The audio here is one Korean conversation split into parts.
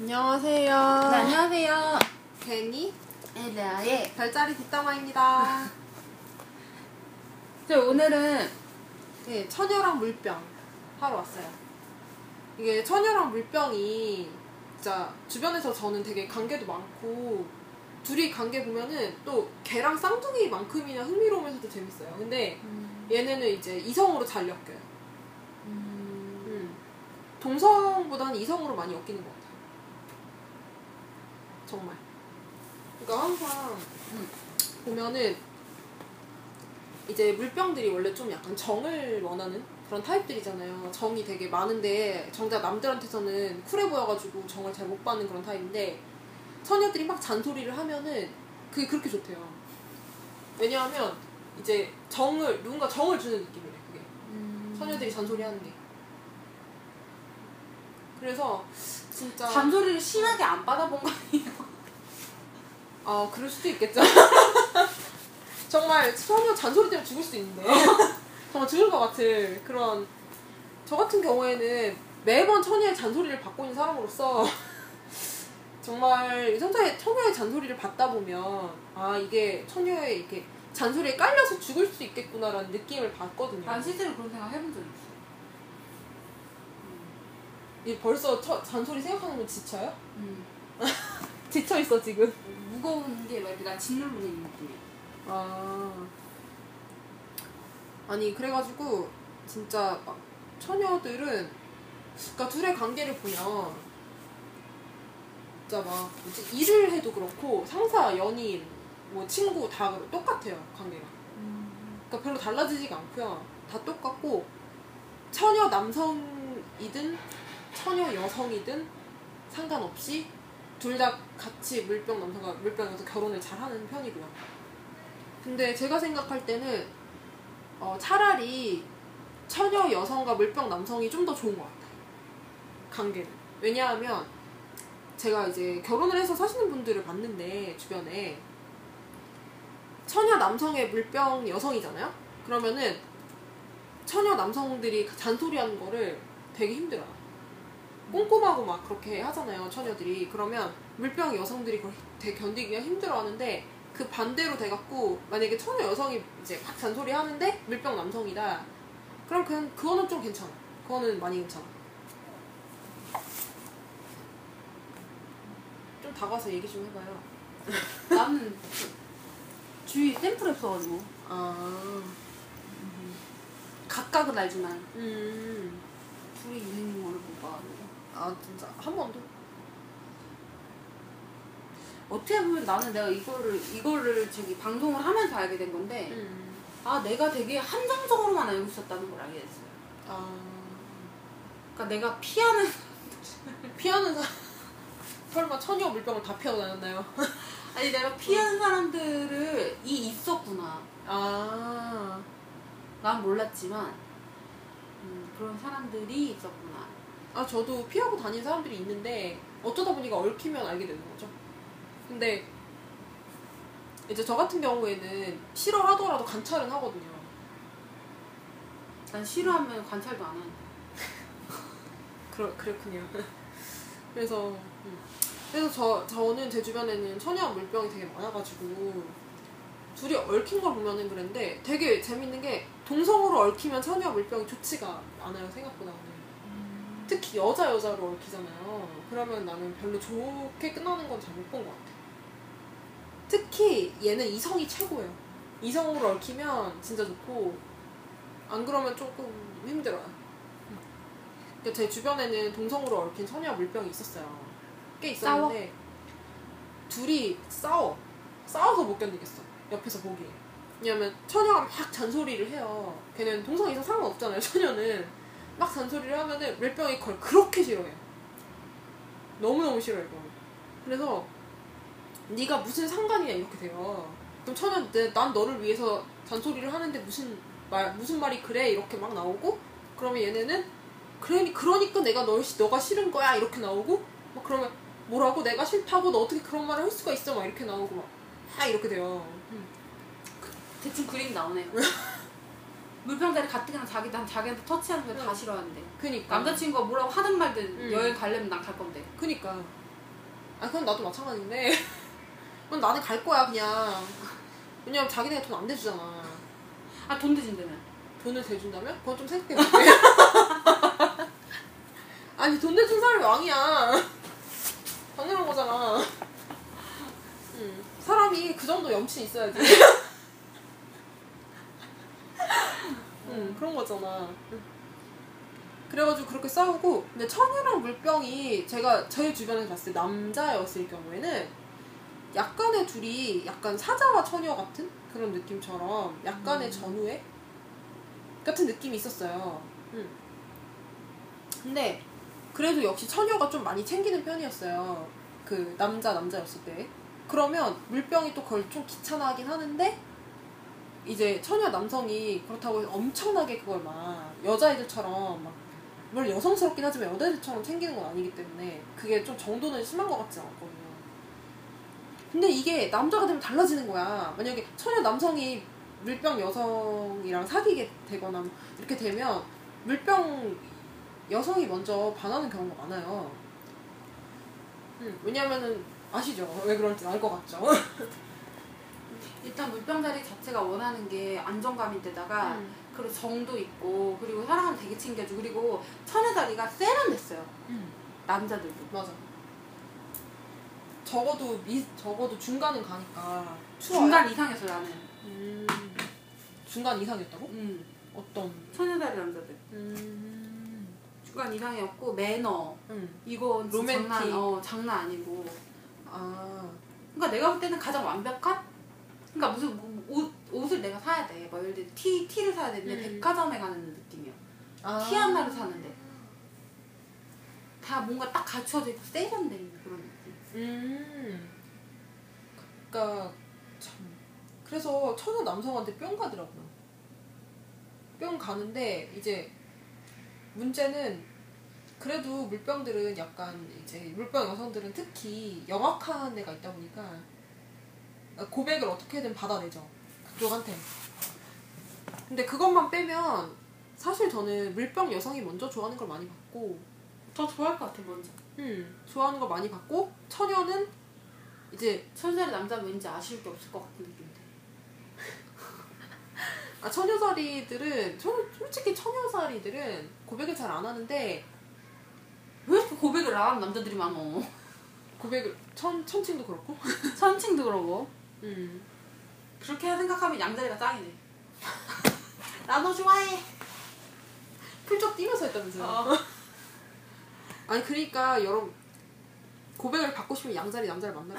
안녕하세요. 네, 안녕하세요. 괜히 엘라의. 별자리 뒷담화입니다. 저 오늘은 네, 처녀랑 물병 하러 왔어요. 이게 처녀랑 물병이 진짜 주변에서 저는 되게 관계도 많고 둘이 관계 보면은 또 걔랑 쌍둥이만큼이나 흥미로우면서도 재밌어요. 근데 얘네는 이제 이성으로 잘 엮여요. 음. 동성보다는 이성으로 많이 엮이는 것 같아요. 정말. 그러니까 항상 음. 보면은 이제 물병들이 원래 좀 약간 정을 원하는 그런 타입들이잖아요. 정이 되게 많은데 정작 남들한테서는 쿨해 보여가지고 정을 잘 못 받는 그런 타입인데 처녀들이 막 잔소리를 하면은 그게 그렇게 좋대요. 왜냐하면 이제 정을 누군가 정을 주는 느낌이래 그게. 처녀들이 잔소리하는 게. 그래서 진짜 잔소리를 심하게 안 받아본 거 아니에요? 아 그럴 수도 있겠죠. 정말 처녀 잔소리 때문에 죽을 수도 있는데 정말 죽을 것 같은 그런 저 같은 경우에는 매번 처녀의 잔소리를 받고 있는 사람으로서 정말 성자의 처녀의 잔소리를 받다 보면 아 이게 처녀의 이렇게 잔소리에 깔려서 죽을 수 있겠구나라는 느낌을 받거든요. 난 실제로 그런 생각 해본 적 있어. 이 벌써 처, 잔소리 생각하는 건 지쳐요? 음. 지쳐 있어 지금. 무거운 게막 나 짓누르는 있는 느낌이야. 아. 아니, 그래가지고, 진짜, 막, 처녀들은, 그니까 둘의 관계를 보면, 진짜 막, 뭐지, 일을 해도 그렇고, 상사, 연인, 뭐, 친구 다 똑같아요, 관계가. 그니까 별로 달라지지가 않고요. 다 똑같고, 처녀 남성이든, 처녀 여성이든, 상관없이, 둘 다 같이 물병 남성과 물병에서 결혼을 잘 하는 편이고요. 근데 제가 생각할 때는 어, 차라리 처녀 여성과 물병 남성이 좀 더 좋은 것 같아요. 관계는. 왜냐하면 제가 이제 결혼을 해서 사시는 분들을 봤는데 주변에 처녀 남성의 물병 여성이잖아요. 그러면은 처녀 남성들이 잔소리하는 거를 되게 힘들어요. 꼼꼼하고 막 그렇게 하잖아요, 처녀들이. 그러면 물병 여성들이 그걸 되게 견디기가 힘들어 하는데, 그 반대로 돼갖고, 만약에 처녀 여성이 이제 막 잔소리 하는데, 물병 남성이다. 그럼 그냥, 그거는 좀 괜찮아. 그거는 많이 괜찮아. 좀 다가서 얘기 좀 해봐요. 나는 주위 샘플이 없어가지고 아, 각각은 알지만 음. 둘이 있는 거를 못 봐가지고 아, 진짜. 한 번도? 어떻게 보면 나는 내가 이거를 이거를 저기 방송을 하면서 알게 된 건데 음. 아 내가 되게 한정적으로만 알고 있었다는 걸 알게 됐어요. 아. 그러니까 내가 피하는 피하는 사람. 설마 처녀 물병을 다 피하고 다녔나요? 아니 내가 피하는 사람들을 이 있었구나. 아. 난 몰랐지만 음, 그런 사람들이 있었구나. 아, 저도 피하고 다니는 사람들이 있는데, 어쩌다 보니까 얽히면 알게 되는 거죠. 근데, 이제 저 같은 경우에는 싫어하더라도 관찰은 하거든요. 난 싫어하면 관찰도 안 하는데. 그러, 그렇군요. 그래서, 음. 그래서 저, 저는 제 주변에는 처녀 물병이 되게 많아가지고, 둘이 얽힌 걸 보면은 그랬는데, 되게 재밌는 게, 동성으로 얽히면 처녀 물병이 좋지가 않아요, 생각보다는. 특히 여자 여자로 얽히잖아요. 그러면 나는 별로 좋게 끝나는 건 잘 못 본 것 같아. 특히 얘는 이성이 최고예요. 이성으로 얽히면 진짜 좋고 안 그러면 조금 힘들어요. 그러니까 제 주변에는 동성으로 얽힌 처녀 물병이 있었어요. 꽤 있었는데 둘이 싸워. 싸워서 못 견디겠어. 옆에서 보기에. 왜냐면 처녀가 막 잔소리를 해요. 걔는 동성 이성 상관없잖아요. 처녀는 막 잔소리를 하면은 물병이 그걸 그렇게 싫어해요. 너무너무 싫어요, 이거. 그래서 네가 무슨 상관이야 이렇게 돼요. 그럼 처녀 난 너를 위해서 잔소리를 하는데 무슨 말 무슨 말이 그래 이렇게 막 나오고 그러면 얘네는 그러니 그러니까 내가 널 시- 너가 싫은 거야 이렇게 나오고 막 그러면 뭐라고 내가 싫다고 너 어떻게 그런 말을 할 수가 있어 막 이렇게 나오고 막 아, 이렇게 돼요. 대충 그림 나오네요. 물병자리 가뜩이나 자기 난 자기한테 터치하는 거 다 싫어하는데. 그니까. 남자친구가 뭐라고 하든 말든 음. 여행 가려면 난 갈 건데. 그니까. 아 그건 나도 마찬가지인데. 그건 나는 갈 거야 그냥. 왜냐면 자기네가 돈안 내주잖아. 아 돈 대준다며. 돈을 대준다면? 그건 좀 생각해볼게. 아니 돈 내준 사람이 왕이야. 당연한 거잖아. 응. 사람이 그 정도 염치 있어야지 응 그런 거잖아 응. 그래가지고 그렇게 싸우고 근데 천유랑 물병이 제가 제 주변에서 봤을 때 남자였을 경우에는 약간의 둘이 약간 사자와 처녀 같은 그런 느낌처럼 약간의 음. 전우애 같은 느낌이 있었어요. 음. 근데 그래도 역시 처녀가 좀 많이 챙기는 편이었어요. 그 남자 남자였을 때. 그러면 물병이 또 그걸 좀 귀찮아하긴 하는데 이제 처녀 남성이 그렇다고 엄청나게 그걸 막 여자애들처럼 막 물론 여성스럽긴 하지만 여자애들처럼 챙기는 건 아니기 때문에 그게 좀 정도는 심한 것 같지 않거든요. 근데 이게 남자가 되면 달라지는 거야. 만약에 처녀 남성이 물병 여성이랑 사귀게 되거나 이렇게 되면 물병 여성이 먼저 반하는 경우가 많아요. 음, 왜냐면은 아시죠? 왜 그런지 알 것 같죠? 일단 물병자리 자체가 원하는 게 안정감인데다가 음. 그리고 정도 있고 그리고 사랑을 되게 챙겨주고 그리고 처녀자리가 세련됐어요. 음. 남자들도. 맞아. 적어도 미 적어도 중간은 가니까 추워요. 중간 이상이었어 나는. 음, 중간 이상이었다고? 음. 어떤? 처녀자리 남자들. 음, 중간 이상이었고 매너 음. 진짜 로맨틱. 장난 어 장난 아니고. 아, 그러니까 내가 볼 때는 가장 완벽한. 그러니까 무슨 뭐옷 옷을 내가 사야 돼. 막 예를 들어 티 티를 사야 되는데 음. 백화점에 가는 느낌이야. 아. 티 하나를 사는데 다 뭔가 딱 갖춰져 있고 세련된 그런 느낌. 음. 그러니까 참 그래서 처녀 남성한테 뿅 가더라고요. 뿅 가는데 이제 문제는 그래도 물병들은 약간 이제 물병 여성들은 특히 영악한 애가 있다 보니까 고백을 어떻게든 받아내죠 그쪽한테. 근데 그것만 빼면 사실 저는 물병 여성이 먼저 좋아하는 걸 많이 봤고 더 좋아할 것 같아 먼저. 음, 좋아하는 거 많이 받고 처녀는 이제 천살이 남자는 왠지 아쉬울 게 없을 것 같은 느낌인데. 아, 처녀살이들은 처, 솔직히 처녀살이들은 고백을 잘 안 하는데 왜 이렇게 고백을 안 하는 남자들이 많어? 고백을 천 천칭도 그렇고 천칭도 그러고. 음. 그렇게 생각하면 양자리가 짱이네. 나 너 좋아해. 풀쩍 뛰면서 했다면서요. 어. 아니 그러니까 여러분 고백을 받고 싶으면 양자리 남자를 만나요.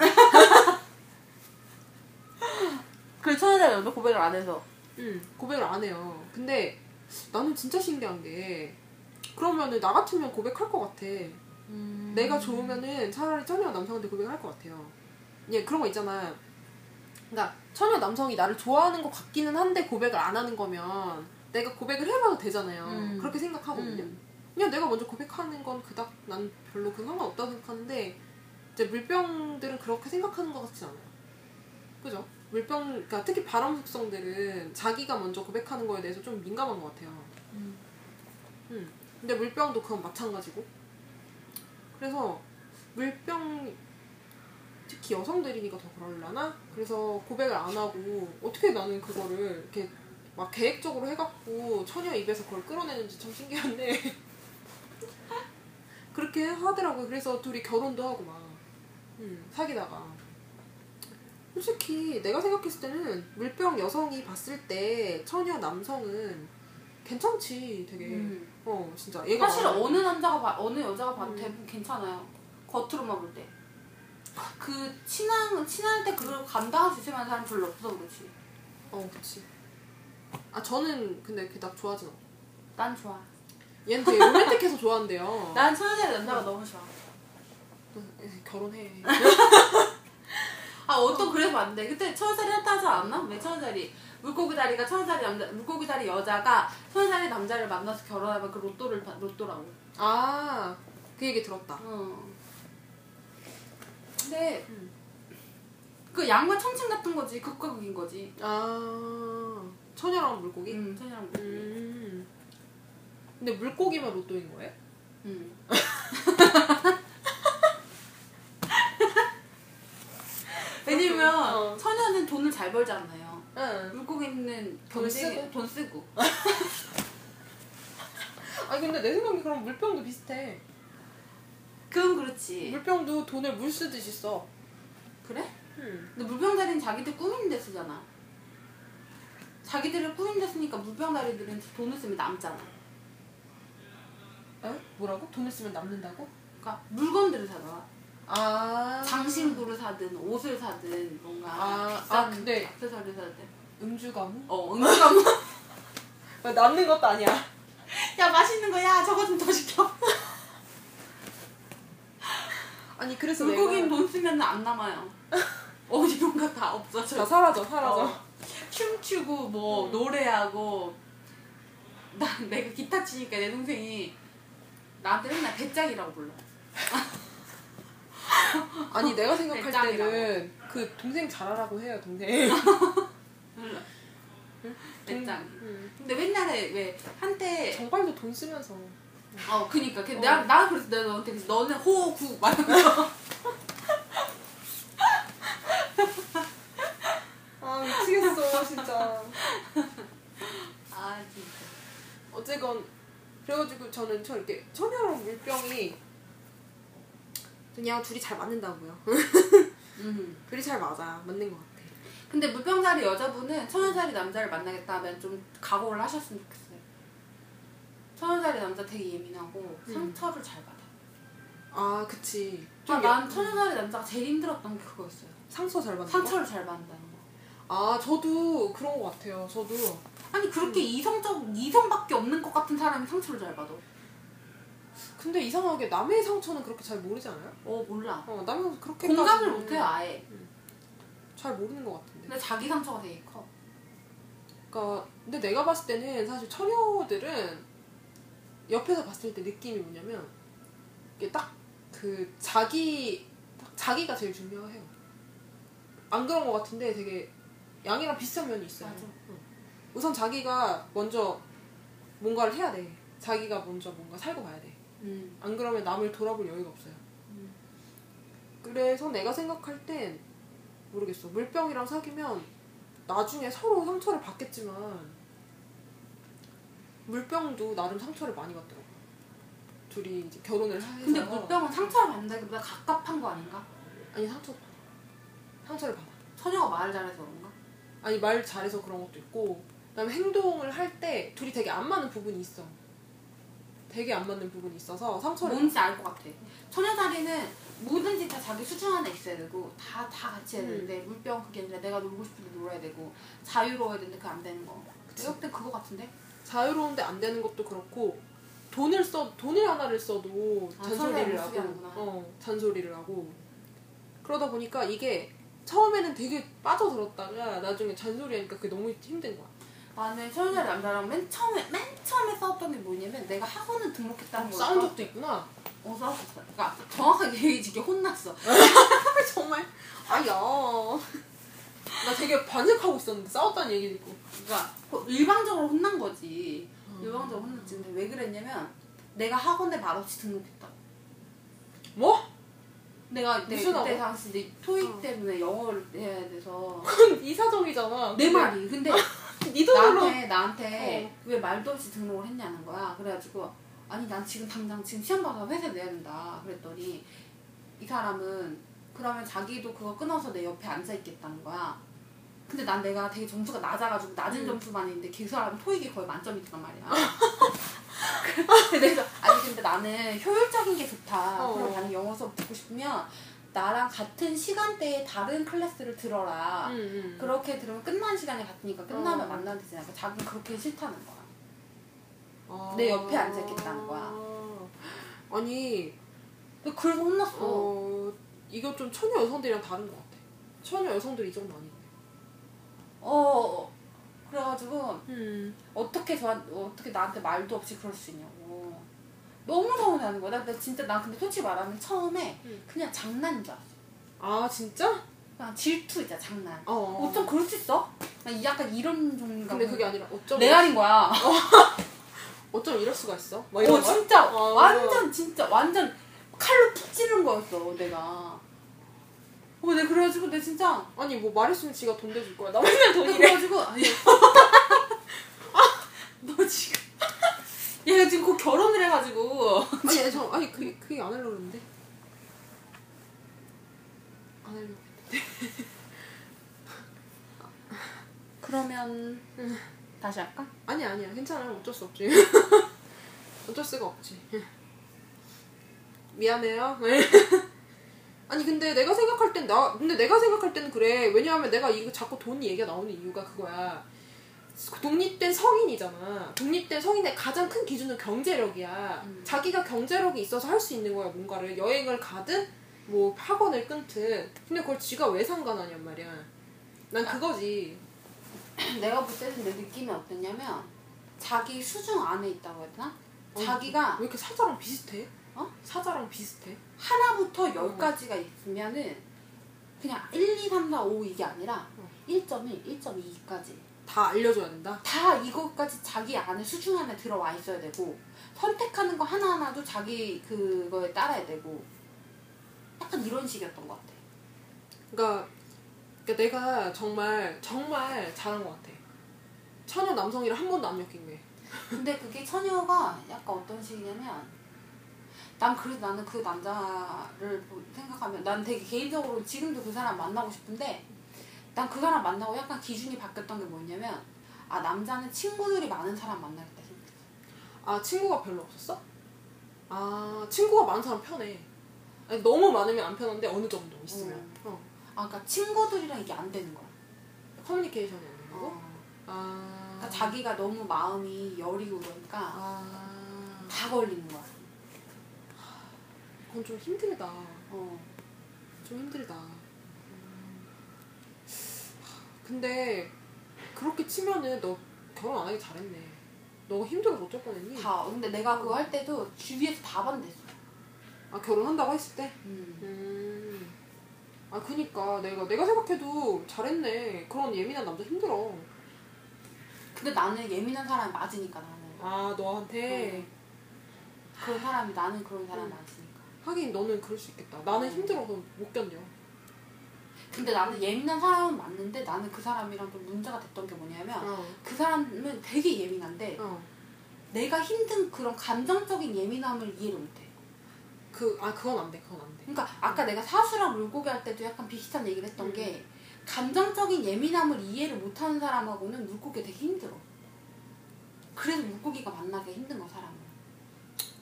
그 천살이 남자 고백을 안 해서. 음, 고백을 안 해요. 근데 나는 진짜 신기한 게 그러면은 나 같으면 고백할 것 같아. 음. 내가 좋으면은 차라리 처녀 남성한테 고백을 할것 같아요. 예, 그런 거 있잖아. 그러니까 처녀 남성이 나를 좋아하는 것 같기는 한데 고백을 안 하는 거면 내가 고백을 해봐도 되잖아요. 음. 그렇게 생각하거든요. 음. 그냥 내가 먼저 고백하는 건 그닥 난 별로 그 상관없다고 생각하는데 이제 물병들은 그렇게 생각하는 것 같진 않아요. 그죠? 물병, 그러니까 특히 바람 속성들은 자기가 먼저 고백하는 거에 대해서 좀 민감한 것 같아요. 음. 음. 근데 물병도 그건 마찬가지고. 그래서 물병 특히 여성들이니까 더 그럴라나? 그래서 고백을 안 하고 어떻게 나는 그거를 이렇게 막 계획적으로 해갖고 처녀 입에서 그걸 끌어내는지 참 신기한데 그렇게 하더라고요. 그래서 둘이 결혼도 하고 막 음, 사귀다가 솔직히 내가 생각했을 때는 물병 여성이 봤을 때 처녀 남성은 괜찮지 되게 음. 어 진짜 얘가 사실 어느 남자가 봐, 어느 여자가 봐도 음. 대부분 괜찮아요. 겉으로만 볼 때. 그 친한 친할 때 그걸 감당할 수 있을 만한 사람 별로 없어 그렇지. 어 그치 아 저는 근데 그닥 좋아하진 않아 난 좋아. 얘는 되게 로맨틱해서 좋아한대요 난 천사리 남자가 너무 좋아. 에, 결혼해 아 어떤 그래서 안 돼. 그때 천사리 했다 하지 않았나? 왜 천사리? 물고기 다리가 천사리 남자 물고기 다리 여자가 천사리 남자를 만나서 결혼하면 그 로또를 받- 로또라고. 아 그 얘기 들었다 어. 근데 그 양과 천칭 같은 거지 극과 극인 거지. 아 천여랑 물고기. 음 천여랑 물고기. 음. 근데 물고기만 로또인 거예요? 음. 왜냐면 어. 천여는 돈을 잘 벌잖아요. 응. 물고기는 돈 쓰고. 돈 쓰고. 아 근데 내 생각에 그럼 물병도 비슷해. 그건 그렇지. 물병도 돈을 물 쓰듯이 써. 그래? 응. 근데 물병다리는 자기들 꾸미는 데 쓰잖아. 자기들을 꾸미는 데 쓰니까 물병다리들은 돈을 쓰면 남잖아. 에? 뭐라고? 돈을 쓰면 남는다고? 그러니까 물건들을 사잖아. 아. 장신구를 사든 옷을 사든 뭔가 아, 비싼 아, 근데- 액세서리를 사든. 음주 가무? 어, 응가무. 아, 남는 것도 아니야. 야 맛있는 거야. 저거 좀 더 시켜. 아니 그래서 물고기는 내가 돈 쓰면 안 남아요. 어디론가 다다 없어져. 사라져 사라져. 어. 춤추고 뭐 음. 노래하고 나 내가 기타 치니까 내 동생이 나한테 맨날 배짱이라고 불러. 아니 내가 생각할 배짱이라고. 때는 그 동생 잘하라고 해요 동생. 배짱. 응. 근데 옛날에 왜 한때 정발도 돈 쓰면서. 어 그니까 그 어. 내가 나 그래서 내가 너한테 그래서 너는 호구 말하면서 아 미치겠어 진짜. 아 진짜 어쨌건 그래가지고 저는 저 이렇게 천여랑 물병이 그냥 둘이 잘 맞는다고요. 음. 둘이 잘 맞아 맞는 것 같아. 근데 물병살이 여자분은 천연살이 남자를 만나겠다 하면 좀 각오를 하셨으면 좋겠어 요. 천연살이 남자 되게 예민하고 음. 상처를 잘 받아. 아 그치. 아, 좀난 여- 천연살이 남자가 제일 힘들었던 게 그거였어요. 상처 잘 받는 거? 상처를 잘 받는다는 거. 아 저도 그런 것 같아요. 저도 아니 그렇게 이성적 이성밖에 없는 것 같은 사람이 상처를 잘 받아. 근데 이상하게 남의 상처는 그렇게 잘 모르지 않아요? 어 몰라. 어 남의 그렇게 공감을 못해요 아예. 잘 모르는 것 같은데. 근데 자기 상처가 되게 커. 그러니까 근데 내가 봤을 때는 사실 처녀들은 옆에서 봤을 때 느낌이 뭐냐면 이게 딱 그 자기 딱 자기가 제일 중요해요. 안 그런 것 같은데 되게 양이랑 비슷한 면이 있어요. 응. 우선 자기가 먼저 뭔가를 해야 돼. 자기가 먼저 뭔가 살고 가야 돼. 음. 안 그러면 남을 돌아볼 여유가 없어요. 음. 그래서 내가 생각할 땐 모르겠어. 물병이랑 사귀면 나중에 서로 상처를 받겠지만 물병도 나름 상처를 많이 받더라고. 둘이 이제 결혼을 해서 근데 물병은 상처를 받는다기보다 갑갑한 거 아닌가? 아니 상처 상처를 받아. 처녀가 말을 잘해서 그런가? 아니 말 잘해서 그런 것도 있고 그다음에 행동을 할 때 둘이 되게 안 맞는 부분이 있어. 되게 안 맞는 부분이 있어서 상처를 뭔지 알 것 같아. 처녀살이는 뭐든지 다 자기 수중 안에 있어야 되고 다 다 같이 해야 음. 되는데 물병 그게 아니라 내가 놀고 때 놀아야 되고 자유로워야 되는데 그게 안 되는 거. 볼때 그거 같은데? 자유로운데 안 되는 것도 그렇고 돈을 써 돈을 하나를 써도 아, 잔소리를 하고. 어 잔소리를 하고 그러다 보니까 이게 처음에는 되게 빠져들었다가 나중에 잔소리하니까 그게 너무 힘든 거야. 나는 처녀살이 남자랑 맨 처음에 맨 처음에 싸웠던 게 뭐냐면 내가 학원을 등록했다는 거. 싸운 적도 있구나. 어 싸웠었어. 그러니까 정확하게 얘기해줄게 혼났어. 정말 아야. 나 되게 반색하고 있었는데 싸웠다는 얘기 듣고. 그러니까 호- 일방적으로 혼난 거지. 음. 일방적으로 혼났지. 근데 왜 그랬냐면 내가 학원에 말없이 등록했다. 뭐? 내가 내 무슨 그때? 당시 내 토익 어. 때문에 영어를 해야 돼서 그건 이사정이잖아. 내 말이 근데 네 돈으로. 나한테 나한테 어. 왜 말도 없이 등록을 했냐는 거야. 그래가지고 아니 난 지금 당장 지금 시험 봐서 회사 내야 된다. 그랬더니 이 사람은 그러면 자기도 그거 끊어서 내 옆에 앉아 있겠다는 거야. 근데 난 내가 되게 점수가 낮아가지고 낮은 음. 점수만 있는데 그 사람은 토익이 거의 만점이란 말이야. 그래서 아니 근데 나는 효율적인 게 좋다. 어. 그럼 나는 영어 수업 듣고 싶으면 나랑 같은 시간대에 다른 클래스를 들어라. 응, 응. 그렇게 들으면 끝난 시간이 같으니까 끝나면 어. 만나면 되잖아. 그러니까 자기는 그렇게 싫다는 거야. 아. 내 옆에 앉아 있겠다는 거야. 아니, 그래서 혼났어. 어, 이거 좀 처녀 여성들이랑 다른 것 같아. 처녀 여성들이 이 정도 아닌데. 어, 그래가지고 음. 어떻게 저 어떻게 나한테 말도 없이 그럴 수 있냐고. 너무 서운해하는 거야. 나, 나 진짜 나 근데 솔직히 말하면 처음에 음. 그냥 장난인 줄 알았어. 아, 진짜? 그냥 질투 있잖아 장난. 어. 어. 어쩜 그럴 수 있어? 난 약간 이런 종류가. 근데 그게 아니라 어쩜 레알인 거야. 어쩜 이럴 수가 있어? 뭐 어? 진짜 어. 완전 진짜 완전 칼로 푹 찌른 거였어 내가. 어, 내 그래가지고 내 진짜 아니 뭐 말했으면 지가 돈 대줄 거야. 나 맨날 돈이래. 그래가지고 아니 너 지금 얘가 지금 곧 결혼을 해가지고 아니 저 아니 그 그게 안 하려고 그러는데. 안 하려고. 그러면 다시 할까? 아니 아니야 괜찮아 어쩔 수 없지. 어쩔 수가 없지. 미안해요. 아니 근데 내가 생각할 땐 나 근데 내가 생각할 때는 그래. 왜냐하면 내가 이거 자꾸 돈 얘기가 나오는 이유가 그거야. 독립된 성인이잖아. 독립된 성인의 가장 큰 기준은 경제력이야. 음. 자기가 경제력이 있어서 할 수 있는 거야 뭔가를. 여행을 가든 뭐 학원을 끊든. 근데 그걸 지가 왜 상관하냔 말이야. 난 그거지. 내가 볼 때는 내 느낌이 어땠냐면 자기 수중 안에 있다고? 어, 자기가 왜 이렇게 사자랑 비슷해? 어? 사자랑 비슷해? 하나부터 열까지가 있으면은 그냥 1, 2, 3, 4, 5 이게 아니라 어. 1.1, 1.2까지 다 알려줘야 된다? 다 이것까지 자기 안에 수중 안에 들어와 있어야 되고 선택하는 거 하나하나도 자기 그거에 따라야 되고 약간 이런 식이었던 것 같아. 그러니까, 그러니까 내가 정말 정말 잘한 것 같아. 처녀 남성이라 한 번도 안 엮인 게. 근데 그게 처녀가 약간 어떤 식이냐면 난 그래도 나는 그 남자를 보- 생각하면 난 되게 개인적으로 지금도 그 사람 만나고 싶은데 난 그 사람 만나고 약간 기준이 바뀌었던 게 뭐냐면 아 남자는 친구들이 많은 사람 만나겠다 생각했어. 아 친구가 별로 없었어? 아 친구가 많은 사람 편해. 아니, 너무 많으면 안 편한데 어느 정도 있으면. 음. 어. 아 그러니까 친구들이랑 이게 안 되는 거야. 커뮤니케이션이 안 되는 거고. 어. 아. 그러니까 자기가 너무 마음이 여리고 그러니까 아. 다 걸리는 거야. 그건 좀 힘들다. 어. 좀 힘들다. 음. 근데 그렇게 치면은 너 결혼 안 하기 잘했네. 너가 힘들어서 어쩔 뻔했니? 다 근데 내가 그거 할 때도 주위에서 다 반대했어. 아 결혼한다고 했을 때? 음. 음. 아 그니까 내가 내가 생각해도 잘했네. 그런 예민한 남자 힘들어. 근데 나는 예민한 사람이 맞으니까 나는. 아 너한테 그런 사람이 나는 그런 사람이 음. 맞으니까. 하긴 너는 그럴 수 있겠다. 나는 음. 힘들어서 못 견뎌. 근데 나는 예민한 사람은 맞는데 나는 그 사람이랑 좀 문제가 됐던 게 뭐냐면 어. 그 사람은 되게 예민한데 어. 내가 힘든 그런 감정적인 예민함을 이해를 못해. 그 아 그건 안 돼. 그건 안 돼. 그러니까 아까 내가 사수랑 물고기 할 때도 약간 비슷한 얘기를 했던 음. 게 감정적인 예민함을 이해를 못하는 사람하고는 물고기 되게 힘들어. 그래서 물고기가 만나기 힘든 거 사람은.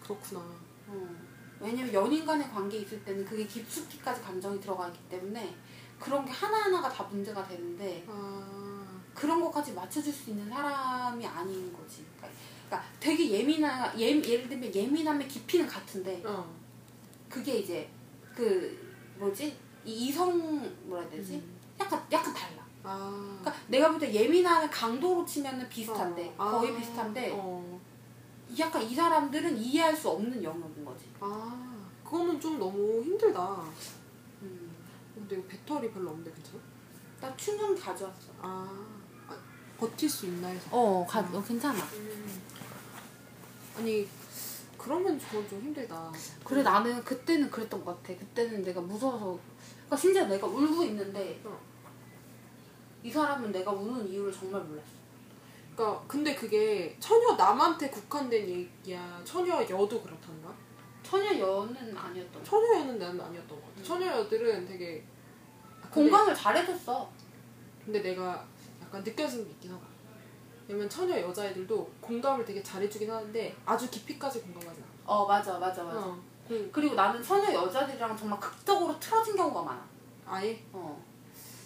그렇구나. 어. 왜냐면 연인 간의 관계 있을 때는 그게 깊숙이까지 감정이 들어가 있기 때문에 그런 게 하나하나가 다 문제가 되는데 아. 그런 것까지 맞춰줄 수 있는 사람이 아닌 거지. 그러니까, 그러니까 되게 예민한 예, 예를 들면 예민함의 깊이는 같은데 어. 그게 이제 그 뭐지 이 이성 뭐라 해야 되지? 음. 약간 약간 달라. 아. 그러니까 내가 볼 때 예민함의 강도로 치면은 비슷한데 어. 거의 아. 비슷한데 어. 약간 이 사람들은 이해할 수 없는 영역인 거지. 아. 그거는 좀 너무 힘들다. 음. 근데 이거 배터리 별로 없는데 괜찮아? 나 충전기 가져왔어. 아. 아 버틸 수 있나 해서. 어, 가, 어 괜찮아. 음. 아니 그러면 저건 좀 힘들다. 그래 나는 그때는 그랬던 것 같아. 그때는 내가 무서워서. 그러니까 심지어 내가 울고 있는데 어. 이 사람은 내가 우는 이유를 정말 몰랐어. 그러니까 근데 그게 처녀 남한테 국한된 얘기야. 처녀 여도 그렇단가? 처녀 여는 아니었던 거. 처녀 여는 나는 아니었던 것 같아. 음. 처녀 여들은 되게 아, 근데, 공감을 잘해줬어. 근데 내가 약간 느껴진 게 있긴 하다. 왜냐면 처녀 여자애들도 공감을 되게 잘해주긴 하는데 아주 깊이까지 공감하지 않아. 어 맞아 맞아 맞아. 어. 그 그리고 나는 처녀 여자들이랑 정말 극적으로 틀어진 경우가 많아. 아예 어.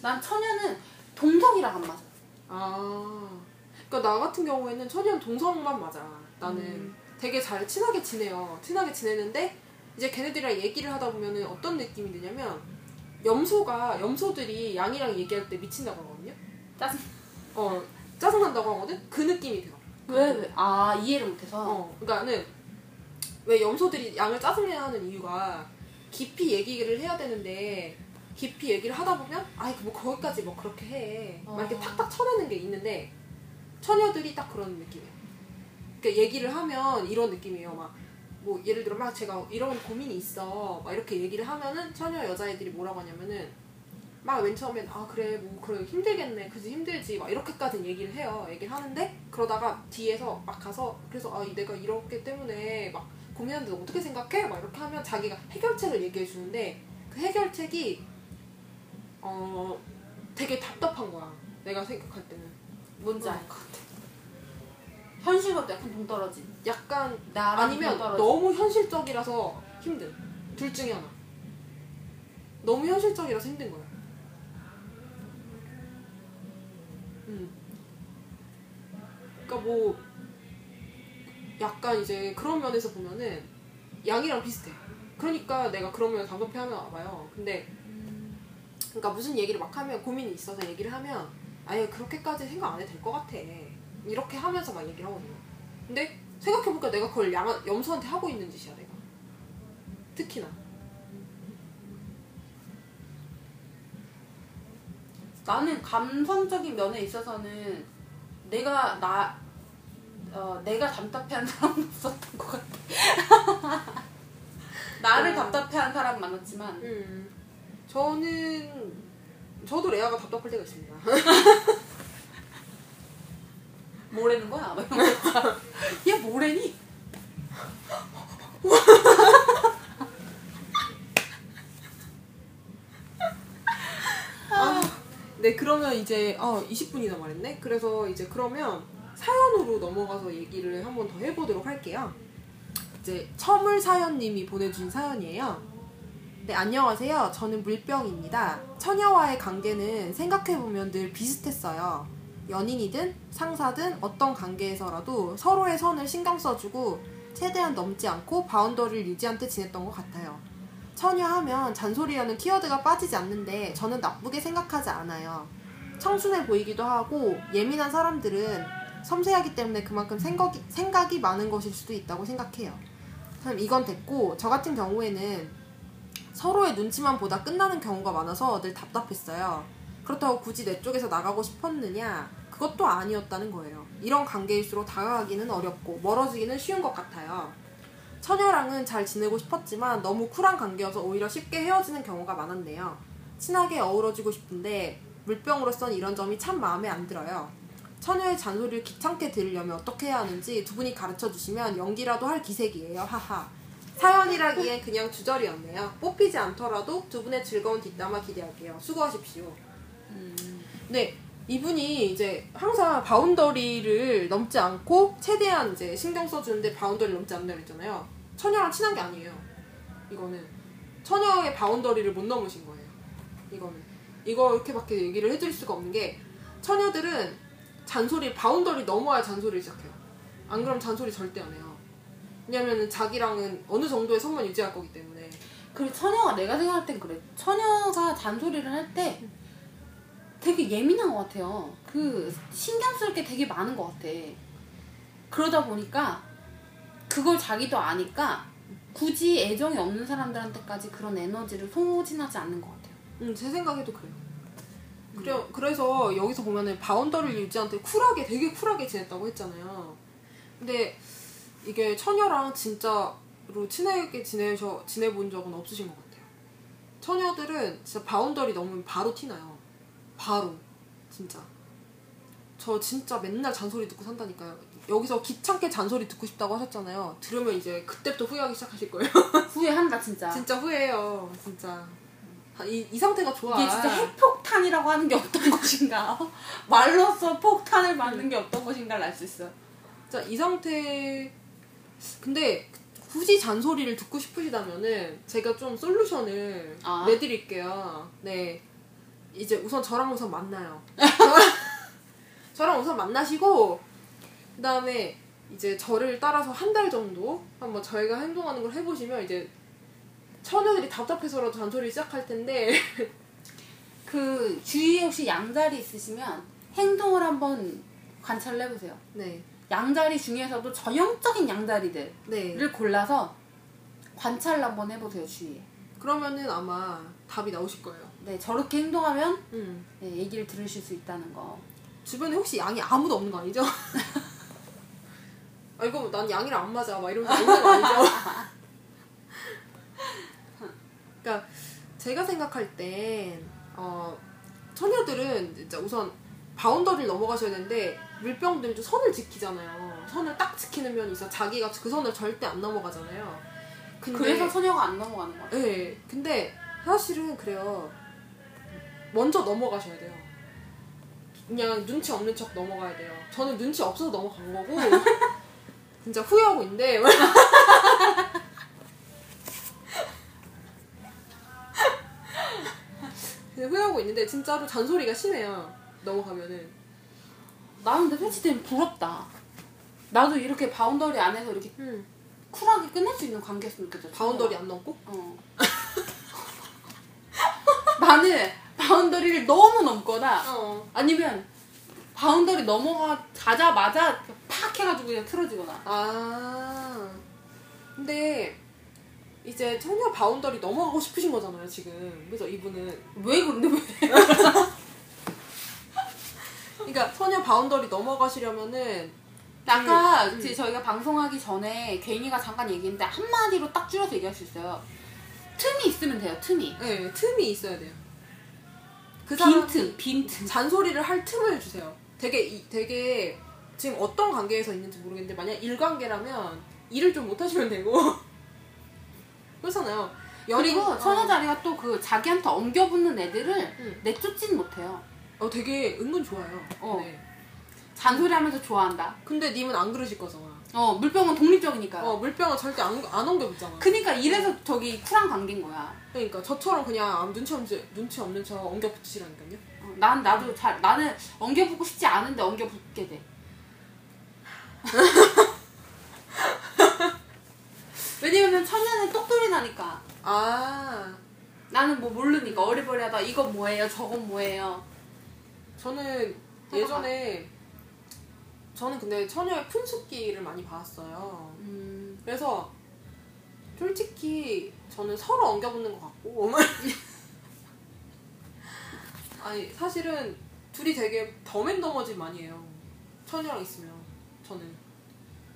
난 처녀는 동성이랑 안 맞아. 아. 그러니까 나 같은 경우에는 처녀는 동성만 맞아. 나는 음. 되게 잘 친하게 지내요. 친하게 지내는데 이제 걔네들이랑 얘기를 하다 보면은 어떤 느낌이 드냐면 염소가 염소들이 양이랑 얘기할 때 미친다고 하거든요. 짜증. 어 짜증난다고 하거든. 그 느낌이 들어. 왜 왜? 아 이해를 못해서. 어 그러니까는 왜 염소들이 양을 짜증내야 하는 이유가 깊이 얘기를 해야 되는데 깊이 얘기를 하다 보면 아이 뭐 거기까지 뭐 그렇게 해. 막 이렇게 어. 탁탁 쳐내는 게 있는데 처녀들이 딱 그런 느낌이에요. 그러니까 얘기를 하면 이런 느낌이에요. 막 뭐 예를 들어 막 제가 이런 고민이 있어. 막 이렇게 얘기를 하면은 처녀 여자애들이 뭐라고 하냐면은 막 맨 처음엔 아 그래 뭐 그래 힘들겠네 그지 힘들지 막 이렇게까지 얘기를 해요 얘기를 하는데 그러다가 뒤에서 막 가서 그래서 아 내가 이렇기 때문에 막 고민하는데 어떻게 생각해? 막 이렇게 하면 자기가 해결책을 얘기해 주는데 그 해결책이 어 되게 답답한 거야 내가 생각할 때는 뭔지 어. 알것 같아. 현실과 약간 동떨어진. 약간 나랑 아니면 동떨어진. 너무 현실적이라서 힘든 둘 중에 하나 너무 현실적이라서 힘든 거야 음. 그러니까 뭐 약간 이제 그런 면에서 보면은 양이랑 비슷해 그러니까 내가 그런 면에 답답해하면 봐요 근데 그러니까 무슨 얘기를 막 하면 고민이 있어서 얘기를 하면 아예 그렇게까지 생각 안 해도 될 것 같아 이렇게 하면서 막 얘기를 하거든요 근데 생각해보니까 내가 그걸 양, 염소한테 하고 있는 짓이야 내가 특히나 나는 감성적인 면에 있어서는 내가 나 어, 내가 답답해한 사람은 없었던 것 같아. 나를 음. 답답해한 사람 많았지만 음. 저는 저도 레아가 답답할 때가 있습니다 뭐라는 거야? 막 이런 거. 얘 뭐래니? 네 그러면 이제 아 20분이나 말했네 그래서 이제 그러면 사연으로 넘어가서 얘기를 한번 더 해보도록 할게요 이제 처물 사연님이 보내주신 사연이에요 네 안녕하세요 저는 물병입니다 처녀와의 관계는 생각해보면 늘 비슷했어요 연인이든 상사든 어떤 관계에서라도 서로의 선을 신경 써주고 최대한 넘지 않고 바운더리를 유지한 듯 지냈던 것 같아요 처녀 하면 잔소리라는 키워드가 빠지지 않는데 저는 나쁘게 생각하지 않아요. 청순해 보이기도 하고 예민한 사람들은 섬세하기 때문에 그만큼 생각이, 생각이 많은 것일 수도 있다고 생각해요. 그럼 이건 됐고 저 같은 경우에는 서로의 눈치만 보다 끝나는 경우가 많아서 늘 답답했어요. 그렇다고 굳이 내 쪽에서 나가고 싶었느냐? 그것도 아니었다는 거예요. 이런 관계일수록 다가가기는 어렵고 멀어지기는 쉬운 것 같아요. 처녀랑은 잘 지내고 싶었지만 너무 쿨한 관계여서 오히려 쉽게 헤어지는 경우가 많았네요. 친하게 어우러지고 싶은데 물병으로선 이런 점이 참 마음에 안 들어요. 처녀의 잔소리를 귀찮게 들으려면 어떻게 해야 하는지 두 분이 가르쳐 주시면 연기라도 할 기색이에요. 하하. 사연이라기엔 그냥 주절이었네요. 뽑히지 않더라도 두 분의 즐거운 뒷담화 기대할게요. 수고하십시오. 네, 이분이 이제 항상 boundary를 넘지 않고 최대한 이제 신경 써주는데 boundary를 넘지 않는다 그랬잖아요. 처녀랑 친한 게 아니에요. 이거는 처녀의 boundary를 못 넘으신 거예요. 이거는 이거 이렇게밖에 얘기를 해드릴 수가 없는 게 처녀들은 잔소리 boundary 넘어야 잔소리를 시작해요. 안 그럼 잔소리 절대 안 해요. 왜냐면은 자기랑은 어느 정도의 선만 유지할 거기 때문에 그리고 처녀가 내가 생각할 땐 그래. 처녀가 잔소리를 할 때 되게 예민한 것 같아요. 그 신경 쓸 게 되게 많은 것 같아. 그러다 보니까 그걸 자기도 아니까 굳이 애정이 없는 사람들한테까지 그런 에너지를 소진하지 않는 것 같아요. 음, 제 생각에도 그래요. 그래, 그래서 여기서 보면은 boundary를 유지한 채 쿨하게 되게 쿨하게 지냈다고 했잖아요. 근데 이게 처녀랑 진짜로 친하게 지내셔 지내본 적은 없으신 것 같아요. 처녀들은 진짜 boundary 넘으면 바로 티나요. 바로 진짜. 저 진짜 맨날 잔소리 듣고 산다니까요. 여기서 귀찮게 잔소리 듣고 싶다고 하셨잖아요. 들으면 이제 그때부터 후회하기 시작하실 거예요. 후회한다 진짜. 진짜 후회해요. 진짜. 아, 이, 이 상태가 좋아. 이게 진짜 핵폭탄이라고 하는 게 어떤 것인가? 말로써 폭탄을 맞는 게 어떤 것인가를 알 수 있어. 진짜 이 상태. 근데 굳이 잔소리를 듣고 싶으시다면은 제가 좀 솔루션을 아. 내드릴게요. 네. 이제 우선 저랑 우선 만나요. 저랑- 저랑 우선 만나시고 그다음에 이제 저를 따라서 한 달 정도 한번 저희가 행동하는 걸 해보시면 이제 처녀들이 답답해서라도 잔소리 시작할 텐데 그 주위에 혹시 양자리 있으시면 행동을 한번 관찰을 해보세요. 네. 양자리 중에서도 전형적인 양자리들을 네. 골라서 관찰을 한번 해보세요 주위에. 그러면은 아마 답이 나오실 거예요. 네 저렇게 행동하면 음. 네, 얘기를 들으실 수 있다는 거. 주변에 혹시 양이 아무도 없는 거 아니죠? 아 이거 난 양이랑 안 맞아 막 이러면서 있는 거 아니죠? 그러니까 제가 생각할 땐 어, 처녀들은 진짜 우선 바운더리를 넘어가셔야 되는데 물병들도 선을 지키잖아요. 선을 딱 지키는 면이 있어. 자기가 그 선을 절대 안 넘어가잖아요. 근데, 그래서 처녀가 안 넘어가는 거야. 네, 근데 사실은 그래요. 먼저 넘어가셔야 돼요. 그냥 눈치 없는 척 넘어가야 돼요. 저는 눈치 없어서 넘어간 거고 진짜 후회하고 있는데 후회하고 있는데 진짜로 잔소리가 심해요. 넘어가면은 나는 근데 솔직히 부럽다. 나도 이렇게 boundary 안에서 이렇게 음, 쿨하게 끝낼 수 있는 관계였으면 좋겠어. boundary 안 넘고 어. 나는 boundary를 너무 넘거나 어. 아니면 boundary 넘어가 자마자 팍 해가지고 그냥 틀어지거나. 아 근데 이제 처녀 boundary 넘어가고 싶으신 거잖아요 지금. 그래서 이분은 왜 그런데 왜? 그러니까 처녀 boundary 넘어가시려면은 아까 음. 이제 저희가 방송하기 전에 괭이가 잠깐 얘기했는데 한마디로 딱 줄여서 얘기할 수 있어요. 틈이 있으면 돼요, 틈이. 네, 틈이 있어야 돼요. 그 사람 빈틈, 빈틈. 잔소리를 할 틈을 주세요. 되게 이- 되게 지금 어떤 관계에서 있는지 모르겠는데 만약 일 관계라면 일을 좀 못 하시면 되고 그렇잖아요. 그리고 어. 처녀 자리가 또 그 자기한테 엉겨붙는 애들을 응. 내쫓진 못해요. 어 되게 은근 좋아요. 어. 네. 잔소리하면서 좋아한다. 근데 님은 안 그러실 거잖아. 어, 물병은 독립적이니까요. 어 물병은 절대 안, 안 옮겨붙잖아. 그니까 이래서 저기 쿨한 관계인 거야. 그러니까 저처럼 그냥 눈치 없는 눈치 없는 척 옮겨붙이라니까요. 어, 난 나도 잘 나는 엉겨붙고 싶지 않은데 엉겨붙게 돼. 왜냐면 처녀는 똑돌이 나니까 아 나는 뭐 모르니까 어리버리하다 이건 뭐예요 저건 뭐예요 저는 예전에 저는 근데 처녀의 푼숙기를 많이 봤어요. 음, 그래서 솔직히 저는 서로 엉겨붙는 것 같고 아니 사실은 둘이 되게 더맨더머짓 많이 해요. 처녀랑 있으면 저는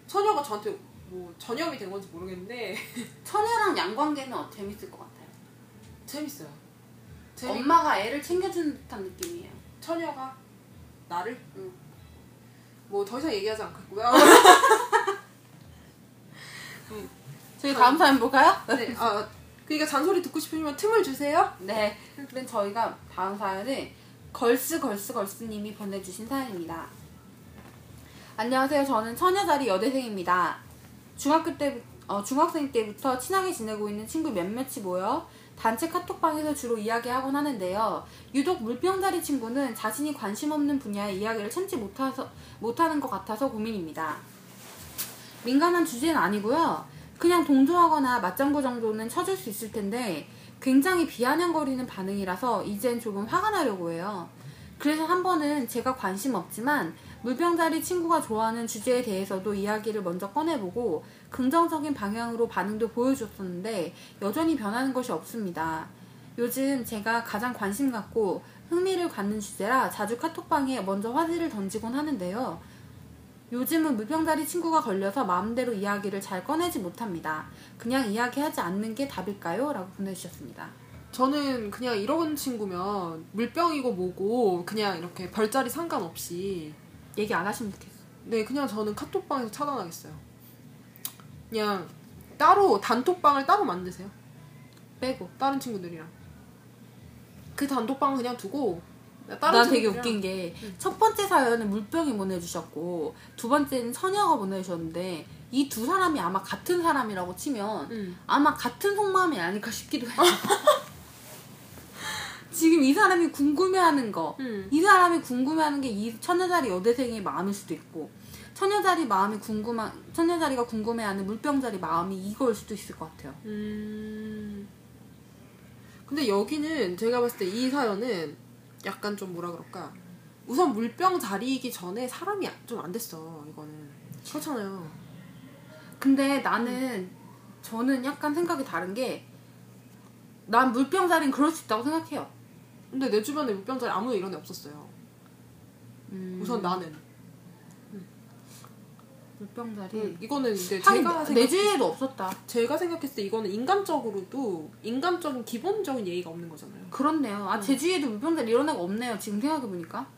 처녀가 저한테 뭐 전염이 된 건지 모르겠는데 처녀랑 양관계는 어, 재밌을 것 같아요. 재밌어요. 재밌... 엄마가 애를 챙겨주는 듯한 느낌이에요. 처녀가 나를 응. 뭐더 이상 얘기하지 않겠고요. 저희 다음 사연 볼까요? 네, 아 그러니까 잔소리 듣고 싶으면 틈을 주세요. 네. 그럼 저희가 다음 사연은 걸스 걸스 걸스님이 보내주신 사연입니다. 안녕하세요. 저는 처녀자리 여대생입니다. 중학교 때, 어, 중학생 때부터 친하게 지내고 있는 친구 몇몇이 모여 단체 카톡방에서 주로 이야기하곤 하는데요. 유독 물병자리 친구는 자신이 관심 없는 분야의 이야기를 참지 못해서, 못하는 것 같아서 고민입니다. 민감한 주제는 아니고요. 그냥 동조하거나 맞장구 정도는 쳐줄 수 있을 텐데 굉장히 비아냥거리는 반응이라서 이젠 조금 화가 나려고 해요. 그래서 한 번은 제가 관심 없지만 물병자리 친구가 좋아하는 주제에 대해서도 이야기를 먼저 꺼내보고 긍정적인 방향으로 반응도 보여줬었는데 여전히 변하는 것이 없습니다. 요즘 제가 가장 관심 갖고 흥미를 갖는 주제라 자주 카톡방에 먼저 화제를 던지곤 하는데요. 요즘은 물병자리 친구가 걸려서 마음대로 이야기를 잘 꺼내지 못합니다. 그냥 이야기하지 않는 게 답일까요? 라고 보내주셨습니다. 저는 그냥 이런 친구면 물병이고 뭐고 그냥 이렇게 별자리 상관없이 얘기 안 하시면 좋겠어. 네 그냥 저는 카톡방에서 차단하겠어요. 그냥 따로 단톡방을 따로 만드세요. 빼고. 다른 친구들이랑 그 단톡방 그냥 두고 난 되게 웃긴 게 첫 번째 사연은 물병이 보내주셨고 두 번째는 처녀가 보내주셨는데 이 두 사람이 아마 같은 사람이라고 치면 음. 아마 같은 속마음이 아닐까 싶기도 해요. 지금 이 사람이 궁금해하는 거, 음. 이 사람이 궁금해하는 게이 처녀자리 여대생의 마음일 수도 있고 처녀자리 마음이 궁금한 처녀자리가 궁금해하는 물병자리 마음이 이거일 수도 있을 것 같아요. 음. 근데 여기는 제가 봤을 때 이 사연은 약간 좀 뭐라 그럴까. 우선 물병 자리이기 전에 사람이 좀 안 됐어, 이거는. 그렇잖아요. 근데 나는 저는 약간 생각이 다른 게 난 물병자리는 그럴 수 있다고 생각해요. 근데 내 주변에 물병 자리 아무도 이런 애 없었어요. 음. 우선 나는. 물병자리. 음, 이거는 이제 제가 내 생각 주위에도 없었다. 제가 생각했을 때 이거는 인간적으로도 인간적인 기본적인 예의가 없는 거잖아요. 그렇네요. 아, 제 주위에도 물병자리 이런 애가 없네요. 지금 생각해 보니까.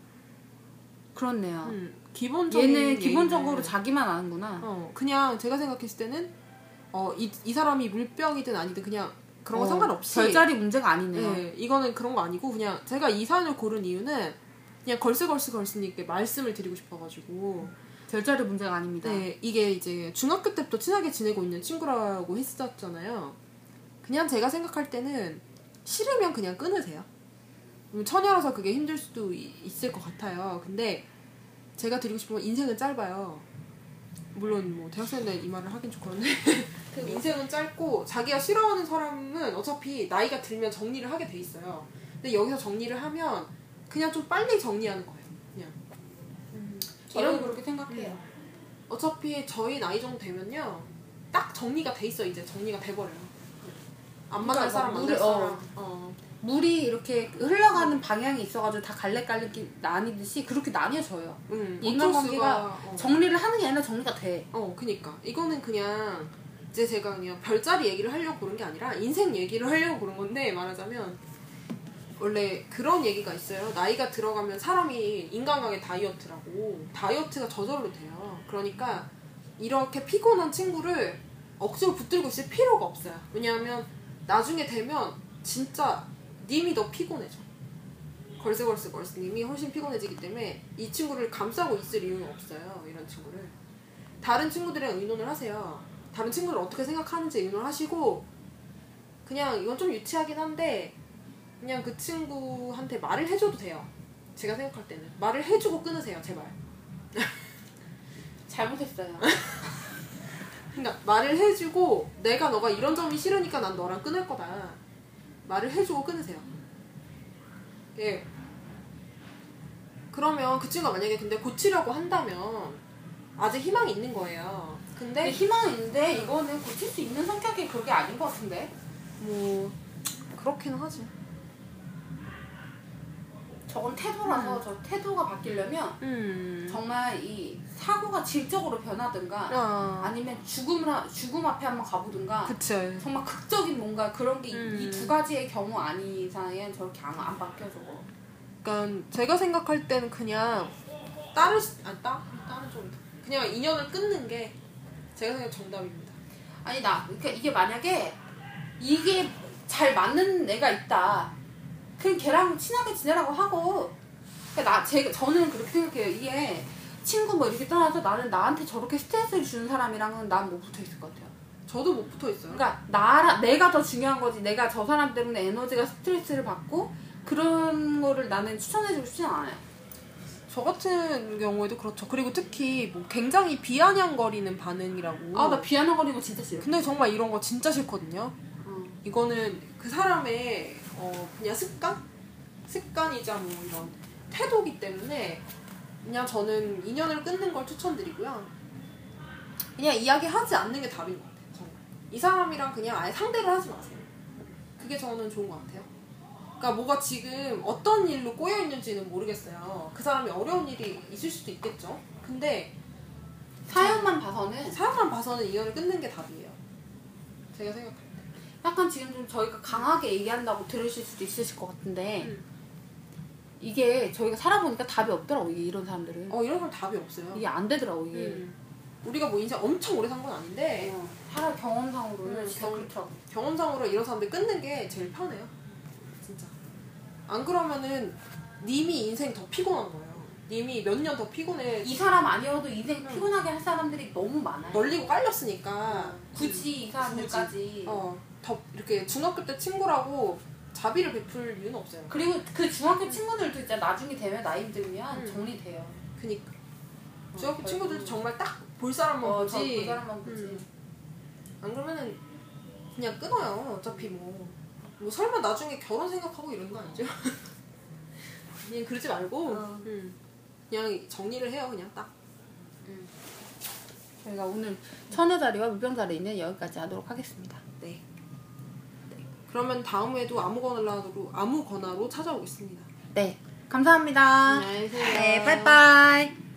그렇네요. 음, 기본적인 얘는 기본적으로 자기만 아는구나. 어, 그냥 제가 생각했을 때는 어, 이, 이 사람이 물병이든 아니든 그냥 그런 거 어, 상관없이 별자리 문제가 아니네요. 네, 이거는 그런 거 아니고 그냥 제가 이 사연을 고른 이유는 그냥 걸스걸스 걸스님께 말씀을 드리고 싶어가지고 별자리 문제가 아닙니다. 네, 이게 이제 중학교 때부터 친하게 지내고 있는 친구라고 했었잖아요. 그냥 제가 생각할 때는 싫으면 그냥 끊으세요. 음, 처녀라서 그게 힘들 수도 이- 있을 것 같아요. 근데 제가 드리고 싶은 건 인생은 짧아요. 물론 뭐 대학생 때이 말을 하긴 좀 그런데 인생은 짧고 자기가 싫어하는 사람은 어차피 나이가 들면 정리를 하게 돼 있어요. 근데 여기서 정리를 하면 그냥 좀 빨리 정리하는 거예요. 그냥 저는 저는 그렇게 생각해요. 어차피 저희 나이 정도 되면요 딱 정리가 돼 있어 이제 정리가 돼 버려요. 안 만날 그러니까 사람 막 만날 물을- 어. 사람. 어. 물이 이렇게 흘러가는 방향이 있어가지고 다 갈래갈래 나뉘듯이 그렇게 나뉘어져요. 음, 인간관계가 어. 정리를 하는 게 아니라 정리가 돼. 어, 그니까. 이거는 그냥, 이제 제가 그냥 별자리 얘기를 하려고 그런 게 아니라, 인생 얘기를 하려고 그런 건데, 말하자면, 원래 그런 얘기가 있어요. 나이가 들어가면 사람이 인간관계 다이어트라고. 다이어트가 저절로 돼요. 그러니까, 이렇게 피곤한 친구를 억지로 붙들고 있을 필요가 없어요. 왜냐하면, 나중에 되면, 진짜, 님이 더 피곤해져. 걸스걸스 걸스님이 훨씬 피곤해지기 때문에 이 친구를 감싸고 있을 이유는 없어요. 이런 친구를. 다른 친구들이랑 의논을 하세요. 다른 친구를 어떻게 생각하는지 의논을 하시고 그냥 이건 좀 유치하긴 한데 그냥 그 친구한테 말을 해줘도 돼요. 제가 생각할 때는 말을 해주고 끊으세요, 제발. 잘못했어요. 그러니까 말을 해주고 내가 너가 이런 점이 싫으니까 난 너랑 끊을 거다. 말을 해주고 끊으세요. 예. 그러면 그 친구가 만약에 근데 고치려고 한다면 아직 희망이 있는 거예요. 근데 희망은 있는데 이거는 고칠 수 있는 성격이 그게 아닌 것 같은데. 뭐 그렇기는 하지. 저건 태도라서 저 태도가 바뀌려면 음. 정말 이 사고가 질적으로 변하든가 아. 아니면 죽음을 하- 죽음 앞에 한번 가보든가 그쵸. 정말 극적인 뭔가 그런 게이 음. 두 가지의 경우 아닌 이상엔 저렇게 안, 안 바뀌어 저거. 그러니까 제가 생각할 때는 그냥 딸을 아니 딸 딸은 좀 그냥 인연을 끊는 게 제가 생각 정답입니다. 아니 나 그러니까 이게 만약에 이게 잘 맞는 애가 있다. 그럼 걔랑 친하게 지내라고 하고. 그러니까 나 제, 저는 그렇게 생각해요. 이게 친구 뭐 이렇게 떠나서 나는 나한테 저렇게 스트레스를 주는 사람이랑은 난 못 붙어 있을 것 같아요. 저도 못 붙어 있어요. 그러니까 나라 내가 더 중요한 거지. 내가 저 사람 때문에 에너지가 스트레스를 받고 그런 거를 나는 추천해주고 싶진 않아요. 저 같은 경우에도 그렇죠. 그리고 특히 뭐 굉장히 비아냥거리는 반응이라고. 아 나 비아냥거리는 거 진짜 싫어. 근데 정말 이런 거 진짜 싫거든요. 어. 이거는 그 사람의 어 그냥 습관? 습관이자 뭐 이런 태도기 때문에 그냥 저는 인연을 끊는 걸 추천드리고요. 그냥 이야기하지 않는 게 답인 것 같아요. 정말. 이 사람이랑 그냥 아예 상대를 하지 마세요. 그게 저는 좋은 것 같아요. 그러니까 뭐가 지금 어떤 일로 꼬여 있는지는 모르겠어요. 그 사람이 어려운 일이 있을 수도 있겠죠. 근데 사연만 봐서는 사람만 봐서는 인연을 끊는 게 답이에요. 제가 생각할 때. 약간 지금 좀 저희가 강하게 얘기한다고 들으실 수도 있으실 것 같은데 음. 이게 저희가 살아보니까 답이 없더라고 이게 이런 사람들은 어 이런 건 답이 없어요. 이게 안 되더라고 이게 음. 우리가 뭐 인생 엄청 오래 산 건 아닌데 어, 사람 경험상으로는 음, 경험. 그렇더라고 경험상으로 이런 사람들 끊는 게 제일 편해요. 안 그러면은 님이 인생 더 피곤한 거예요. 님이 몇 년 더 피곤해. 이 사람 아니어도 인생 음. 피곤하게 할 사람들이 너무 많아요 널리고 깔렸으니까 굳이 이 사람들까지 어, 더 이렇게 중학교 때 친구라고 자비를 베풀 이유는 없어요. 그리고 그 중학교 친구들도 진짜 나중에 되면 나이 들면 음. 정리돼요 그니까 중학교 어, 친구들도. 정말 딱 볼 사람만 어, 보지. 저, 그 사람만 보지 음. 안 그러면은 그냥 끊어요. 어차피 뭐. 뭐 설마 나중에 결혼 생각하고 이런 거 아니죠? 그냥 그러지 말고 어. 음. 그냥 정리를 해요. 그냥 딱. 저희가 오늘 처녀자리와 물병자리는 여기까지 하도록 하겠습니다 네. 네. 그러면 다음에도 아무거나로 아무거나로 찾아오겠습니다. 네 감사합니다 안녕히 계세요. 네 빠이빠이